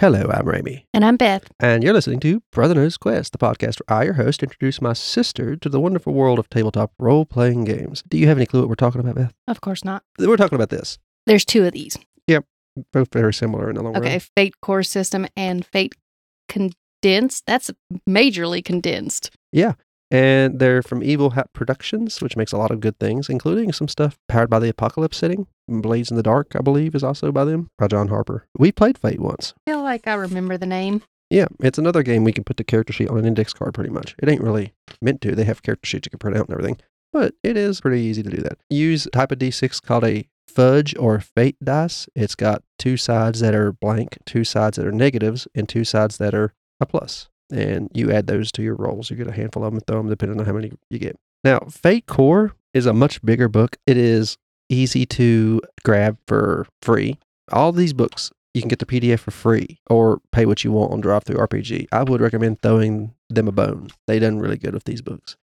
Hello, I'm Ramie, And I'm Beth. and you're listening to Brother Knows Quest, the podcast where I, your host, introduce my sister to the wonderful world of tabletop role playing games. Do you have any clue what we're talking about, Beth? Of course not. We're talking about this. There's two of these. Yep. Both very similar in the long way. Okay, run. Fate Core System and Fate Condensed. That's majorly condensed. And they're from Evil Hat Productions, which makes a lot of good things, including some stuff powered by the Apocalypse setting. Blades in the Dark, I believe, is also by them, by John Harper. We played Fate once. I feel like I remember the name. Yeah, it's another game we can put the character sheet on an index card pretty much. It ain't really meant to. They have character sheets you can print out and everything, but it is pretty easy to do that. Use a type of D6 called a fudge or fate dice. It's got two sides that are blank, two sides that are negatives, and two sides that are a plus. And you add those to your rolls. You get a handful of them and throw them depending on how many you get. Now, Fate Core is a much bigger book. It is easy to grab for free. All these books you can get the PDF for free or pay what you want on DriveThruRPG. I would recommend throwing them a bone. They done really good with these books.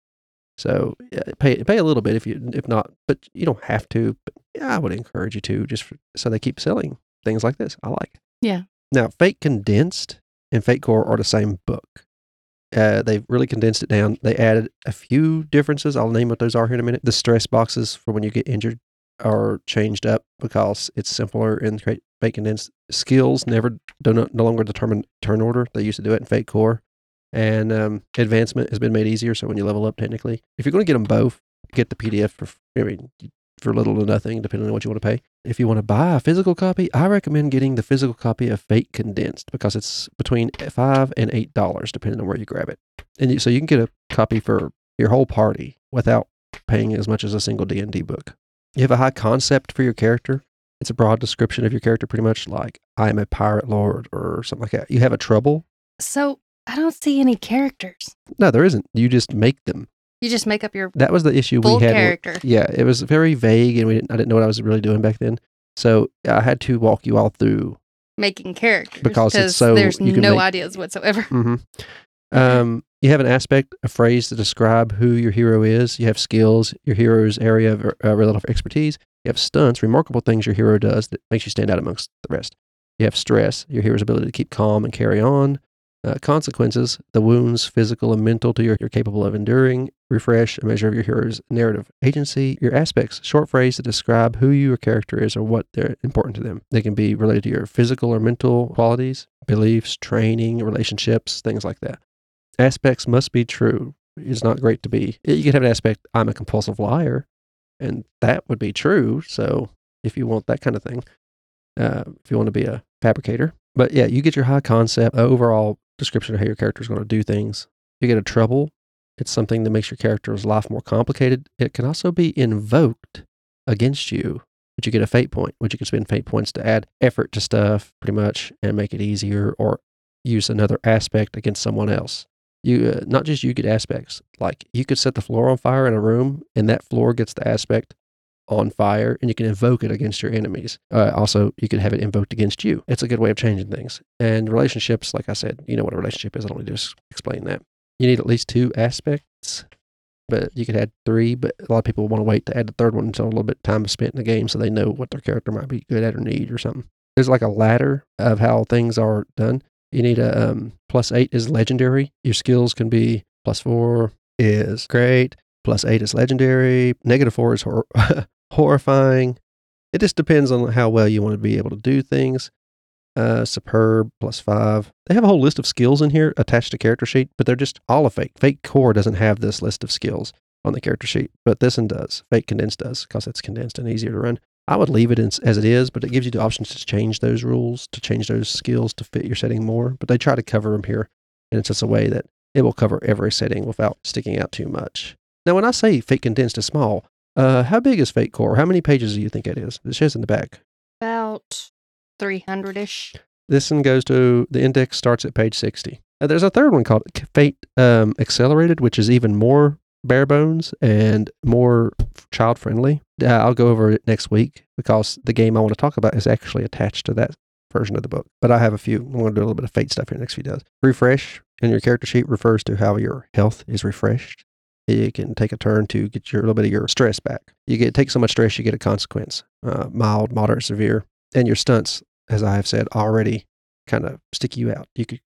So yeah, pay pay a little bit if you if not, but you don't have to. But yeah, I would encourage you to just for, so they keep selling things like this. I like. it. Yeah. Now, Fate Condensed and Fate Core are the same book. Uh, they've really condensed it down. They added a few differences. I'll name what those are here in a minute. The stress boxes for when you get injured are changed up because it's simpler in Fate Condensed. Skills never do not, no longer determine turn order. They used to do it in Fate Core. And um, advancement has been made easier. So when you level up, technically, if you're going to get them both, get the PDF for I mean for little to nothing, depending on what you want to pay. If you want to buy a physical copy, I recommend getting the physical copy of Fate Condensed because it's between five and eight dollars, depending on where you grab it. And you, so you can get a copy for your whole party without paying as much as a single D and D book. You have a high concept for your character. It's a broad description of your character, pretty much like I am a pirate lord or something like that. You have a trouble. So I don't see any characters. No, there isn't. You just make them. You just make up your That was the issue we had. when- character. Yeah, it was very vague, and we didn't, I didn't know what I was really doing back then. So I had to walk you all through. Making characters. Because it's so- there's you can no make- ideas whatsoever. hmm Um, you have an aspect, a phrase to describe who your hero is. You have skills, your hero's area of uh, relative expertise. You have stunts, remarkable things your hero does that makes you stand out amongst the rest. You have stress, your hero's ability to keep calm and carry on. Uh, consequences, the wounds, physical and mental, to your you're capable of enduring. Refresh, a measure of your hero's narrative agency. Your aspects, short phrase to describe who your character is or what they're important to them. They can be related to your physical or mental qualities, beliefs, training, relationships, things like that. Aspects must be true. It's not great to be. You could have an aspect, I'm a compulsive liar, and that would be true. So if you want that kind of thing, uh, if you want to be a fabricator. But yeah, you get your high concept, overall description of how your character is going to do things. If You get a trouble. It's something that makes your character's life more complicated. It can also be invoked against you, but you get a fate point, which you can spend fate points to add effort to stuff pretty much and make it easier or use another aspect against someone else. You uh, not just you get aspects. Like you could set the floor on fire in a room and that floor gets the aspect on fire and you can invoke it against your enemies. Uh, also, you can have it invoked against you. It's a good way of changing things. And relationships, like I said, you know what a relationship is. I don't need to explain that. You need at least two aspects, but you could add three. But a lot of people want to wait to add the third one until a little bit of time is spent in the game so they know what their character might be good at or need or something. There's like a ladder of how things are done. You need a um, plus eight is legendary. Your skills can be plus four is great. Plus eight is legendary. Negative four is hor- horrifying. It just depends on how well you want to be able to do things. Uh, superb plus five. They have a whole list of skills in here attached to character sheet, but they're just all of fake. Fate Core doesn't have this list of skills on the character sheet, but this one does. Fate Condensed does because it's condensed and easier to run. I would leave it in, as it is, but it gives you the options to change those rules, to change those skills to fit your setting more. But they try to cover them here, and it's just a way that it will cover every setting without sticking out too much. Now, when I say Fate Condensed is small, uh, how big is Fate Core? How many pages do you think it is? It says in the back. About 300 ish. This one goes to the index starts at page 60. Uh, there's a third one called Fate um, Accelerated, which is even more bare bones and more child friendly. Uh, I'll go over it next week because the game I want to talk about is actually attached to that version of the book. But I have a few. I'm going to do a little bit of fate stuff here next few days. Refresh in your character sheet refers to how your health is refreshed. You can take a turn to get your little bit of your stress back. You get take so much stress, you get a consequence, uh, mild, moderate, severe, and your stunts, as I have said already, kind of stick you out. You could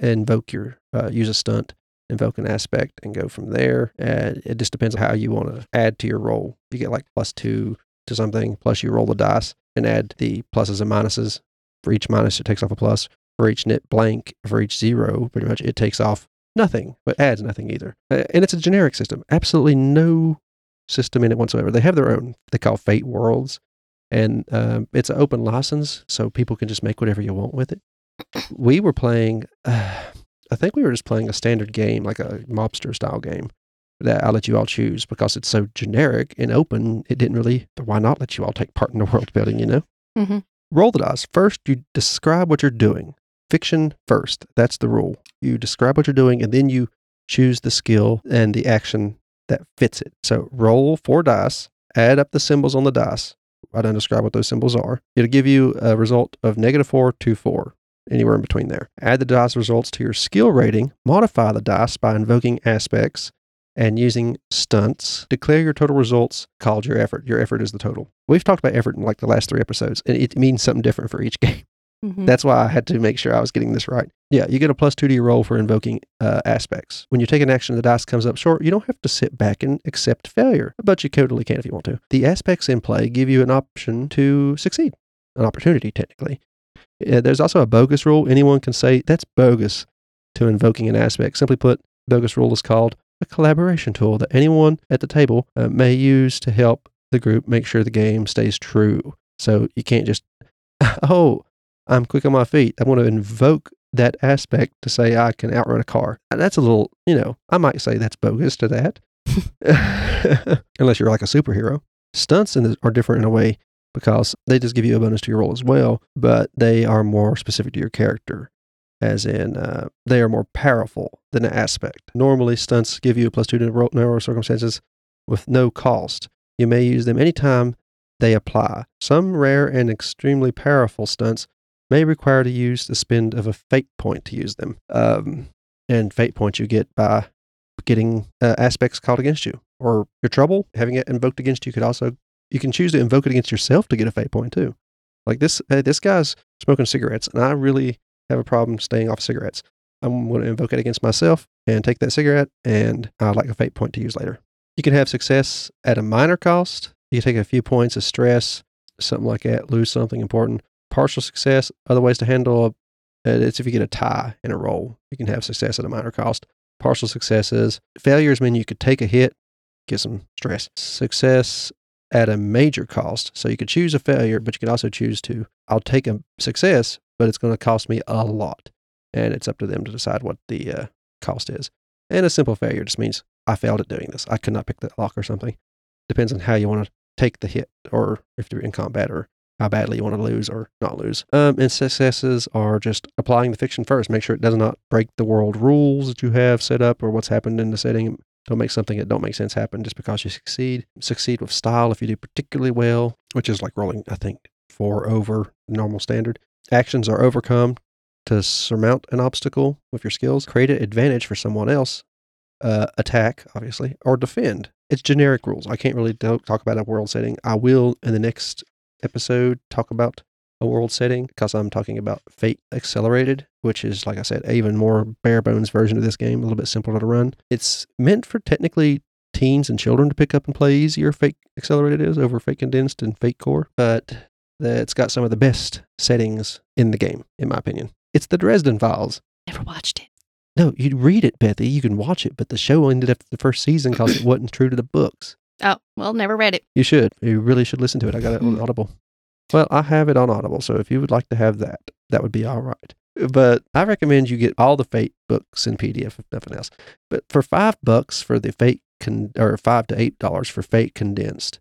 invoke your uh, use a stunt, invoke an aspect, and go from there. It just depends on how you want to add to your roll. You get like plus two to something, plus you roll the dice and add the pluses and minuses. For each minus, it takes off a plus. For each net blank, for each zero, pretty much it takes off nothing, but adds nothing either. Uh, and it's a generic system. Absolutely no system in it whatsoever. They have their own. They call Fate Worlds, and um, it's an open license, so people can just make whatever you want with it. We were playing. Uh, I think we were just playing a standard game, like a mobster style game. That I let you all choose because it's so generic and open. It didn't really. Why not let you all take part in the world building? You know. Mhm. Roll the dice. First, you describe what you're doing. Fiction first. That's the rule. You describe what you're doing, and then you choose the skill and the action that fits it. So roll four dice, add up the symbols on the dice. I don't describe what those symbols are. It'll give you a result of negative four to four, anywhere in between there. Add the dice results to your skill rating, modify the dice by invoking aspects and using stunts. Declare your total results called your effort. Your effort is the total. We've talked about effort in like the last three episodes, and it means something different for each game. Mhm. That's why I had to make sure I was getting this right. Yeah, you get a plus two to your roll for invoking uh, aspects. When you take an action, the dice comes up short. You don't have to sit back and accept failure, but you totally can if you want to. The aspects in play give you an option to succeed, an opportunity technically. Uh, there's also a bogus rule. Anyone can say that's bogus to invoking an aspect. Simply put, bogus rule is called a collaboration tool that anyone at the table uh, may use to help the group make sure the game stays true. So you can't just, oh, I'm quick on my feet. I want to invoke that aspect to say I can outrun a car. And That's a little, you know, I might say that's bogus to that. Unless you're like a superhero. Stunts in this are different in a way because they just give you a bonus to your roll as well, but they are more specific to your character, as in uh, they are more powerful than an aspect. Normally, stunts give you a plus two to narrow circumstances with no cost. You may use them anytime they apply. Some rare and extremely powerful stunts may require to use the spend of a fate point to use them. Um, and fate points you get by getting uh, aspects called against you or your trouble having it invoked against you could also you can choose to invoke it against yourself to get a fate point too. Like this uh, this guy's smoking cigarettes and i really have a problem staying off cigarettes. I'm going to invoke it against myself and take that cigarette and i'd like a fate point to use later. You can have success at a minor cost. You can take a few points of stress something like that lose something important partial success other ways to handle uh, it's if you get a tie in a roll you can have success at a minor cost partial successes. Failures mean you could take a hit, get some stress. Success at a major cost. So you could choose a failure, but you could also choose to, I'll take a success, but it's going to cost me a lot. And it's up to them to decide what the uh, cost is. And a simple failure just means I failed at doing this. I could not pick that lock or something. Depends on how you want to take the hit or if you're in combat or how badly you want to lose or not lose. Um, and successes are just applying the fiction first. Make sure it does not break the world rules that you have set up or what's happened in the setting. Don't make something that don't make sense happen just because you succeed. Succeed with style if you do particularly well, which is like rolling, I think, four over normal standard. Actions are overcome to surmount an obstacle with your skills. Create an advantage for someone else. Uh, attack, obviously, or defend. It's generic rules. I can't really talk about a world setting. I will in the next episode talk about a world setting because I'm talking about Fate Accelerated, which is, like I said, a even more bare bones version of this game, a little bit simpler to run. It's meant for technically teens and children to pick up and play easier. Fate Accelerated is over Fate Condensed and Fate Core, but it's got some of the best settings in the game, in my opinion. It's the Dresden Files. Never watched it. No, you'd read it, Bethy. You can watch it, but the show ended after the first season because it wasn't true to the books. Oh, well, never read it. You should. You really should listen to it. I got it on hmm. Audible. Well, I have it on Audible, so if you would like to have that, that would be all right. But I recommend you get all the Fate books in PDF, if nothing else. But for five bucks for the Fate, con- or five to eight dollars for Fate condensed,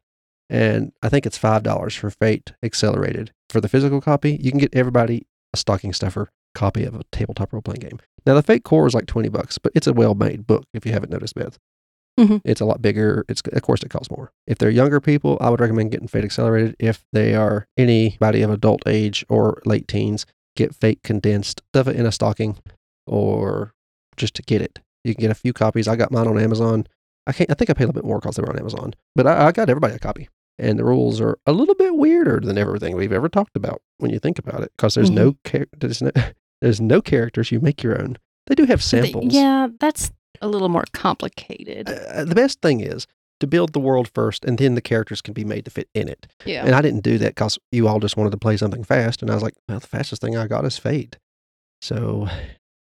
and I think it's five dollars for Fate accelerated for the physical copy, you can get everybody a stocking stuffer copy of a tabletop role playing game. Now the Fate Core is like twenty bucks, but it's a well made book. If you haven't noticed, Beth. Mhm. It's a lot bigger. It's of course it costs more. If they're younger people, I would recommend getting Fate Accelerated. If they are anybody of adult age or late teens, get Fate Condensed, stuff it in a stocking, or just to get it. You can get a few copies. I got mine on Amazon. I can't. I think I paid a little bit more because they were on Amazon, but I, I got everybody a copy. and the rules are a little bit weirder than everything we've ever talked about when you think about it, because there's no char- there's no there's no characters. You make your own. They do have samples. Yeah, that's a little more complicated. Uh, the best thing is to build the world first, and then the characters can be made to fit in it. yeah. And I didn't do that because you all just wanted to play something fast, and I was like, well, the fastest thing I got is Fate. So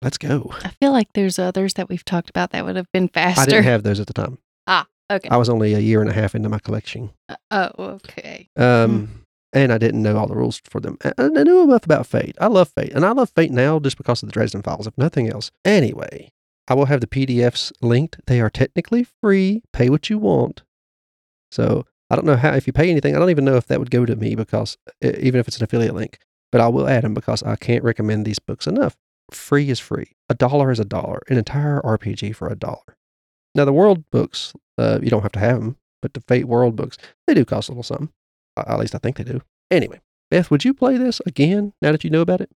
let's go. I feel like there's others that we've talked about that would have been faster. I didn't have those at the time. Ah, okay. I was only a year and a half into my collection. Uh, oh, okay. Um, and I didn't know all the rules for them. I knew enough about Fate. I love Fate, and I love Fate now just because of the Dresden Files, if nothing else. Anyway, I will have the PDFs linked. They are technically free. Pay what you want. So I don't know how. If you pay anything, I don't even know if that would go to me because even if it's an affiliate link, but I will add them because I can't recommend these books enough. Free is free. A dollar is a dollar. An entire RPG for a dollar. Now the world books, uh, you don't have to have them, but the Fate world books, they do cost a little something. At least I think they do. Anyway, Beth, would you play this again now that you know about it?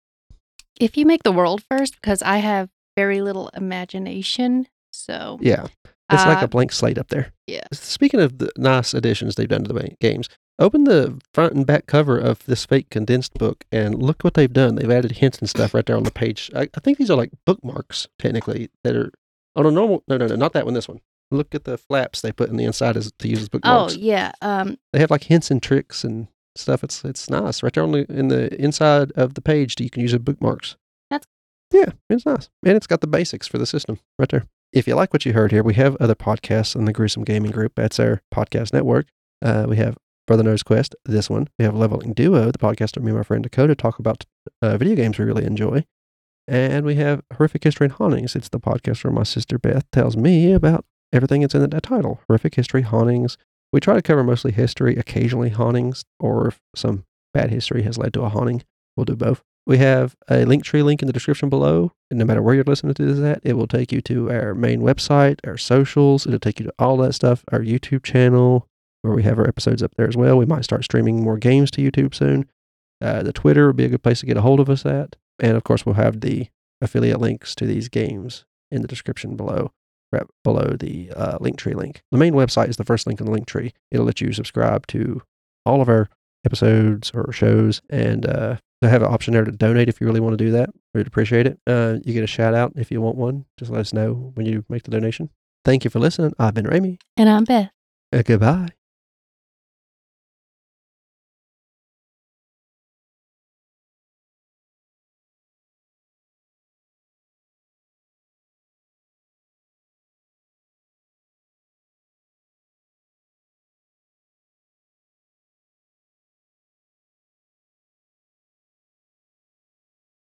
If you make the world first, because I have very little imagination, so Yeah, it's like uh, a blank slate up there. yeah. Speaking of the nice additions they've done to the games, open the front and back cover of this Fate Condensed book and look what they've done. They've added hints and stuff right there on the page. I, I think these are like bookmarks technically that are on a normal. No, no, no, not that one. This one. Look at the flaps they put in the inside as to use as bookmarks. oh yeah, um, They have like hints and tricks and stuff. It's it's nice right there on the in the inside of the page. That You can use as bookmarks. Yeah, it's nice, and it's got the basics for the system right there. If you like what you heard here, we have other podcasts in the Gruesome Gaming Group. That's our podcast network. Uh, we have Brother Knows Quest, this one. We have Leveling Duo, the podcast where me and my friend Dakota talk about uh, video games we really enjoy. And we have Horrific History and Hauntings. It's the podcast where my sister Beth tells me about everything that's in the title Horrific History, Hauntings, we try to cover mostly history, occasionally hauntings, or if some bad history has led to a haunting, we'll do both. We have a Linktree link in the description below. And no matter where you're listening to this at, it will take you to our main website, our socials. It'll take you to all that stuff, our YouTube channel, where we have our episodes up there as well. We might start streaming more games to YouTube soon. Uh, the Twitter would be a good place to get a hold of us at. And of course, we'll have the affiliate links to these games in the description below right below the uh, Linktree link. The main website is the first link in the Linktree. It'll let you subscribe to all of our episodes or shows, and uh, they have an option there to donate if you really want to do that. We'd appreciate it. Uh, you get a shout out if you want one. Just let us know when you make the donation. Thank you for listening. I've been Ramie. and I'm Beth. Uh, goodbye.